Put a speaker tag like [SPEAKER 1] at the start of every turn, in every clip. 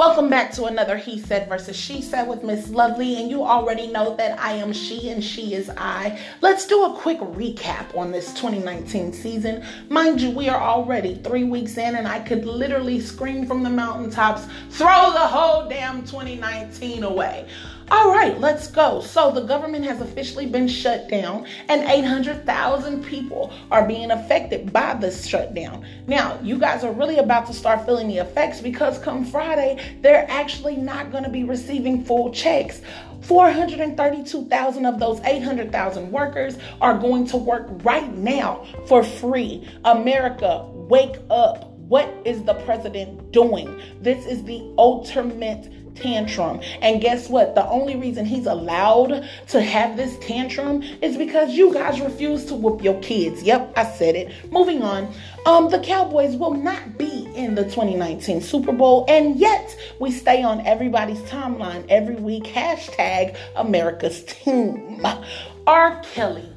[SPEAKER 1] Welcome back to another He Said versus She Said with Miss Lovely, and you already know that I am she and she is I. Let's do a quick recap on this 2019 season. Mind you, we are already three weeks in, and I could literally scream from the mountaintops, throw the whole damn 2019 away. All right, let's go. So, the government has officially been shut down, and 800,000 people are being affected by this shutdown. Now, you guys are really about to start feeling the effects because come Friday, they're actually not going to be receiving full checks. 432,000 of those 800,000 workers are going to work right now for free. America, wake up. What is the president doing? This is the ultimate tantrum. And guess what? The only reason he's allowed to have this tantrum is because you guys refuse to whoop your kids. Yep, I said it. Moving on. Um, the Cowboys will not be in the 2019 Super Bowl, and yet we stay on everybody's timeline every week. Hashtag America's team. R. Kelly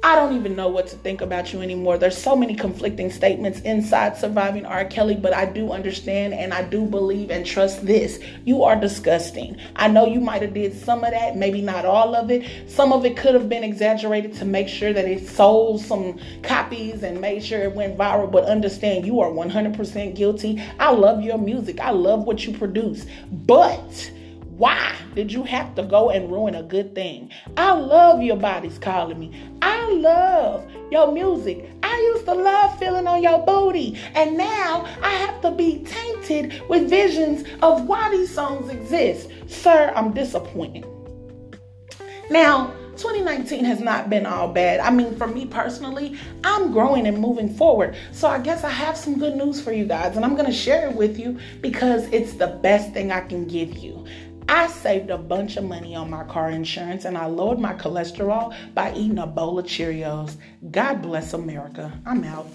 [SPEAKER 1] I don't even know what to think about you anymore. There's so many conflicting statements inside surviving R. Kelly, but I do understand and I do believe and trust this. You are disgusting. I know you might have did some of that, maybe not all of it. Some of it could have been exaggerated to make sure that it sold some copies and made sure it went viral, but understand you are 100% guilty. I love your music. I love what you produce. But why did you have to go and ruin a good thing? I love your body's calling me. I love your music. I used to love feeling on your booty. And now I have to be tainted with visions of why these songs exist. Sir, I'm disappointed. Now, 2019 has not been all bad. I mean, for me personally, I'm growing and moving forward. So I guess I have some good news for you guys, and I'm going to share it with you because it's the best thing I can give you. I saved a bunch of money on my car insurance and I lowered my cholesterol by eating a bowl of Cheerios. God bless America. I'm out.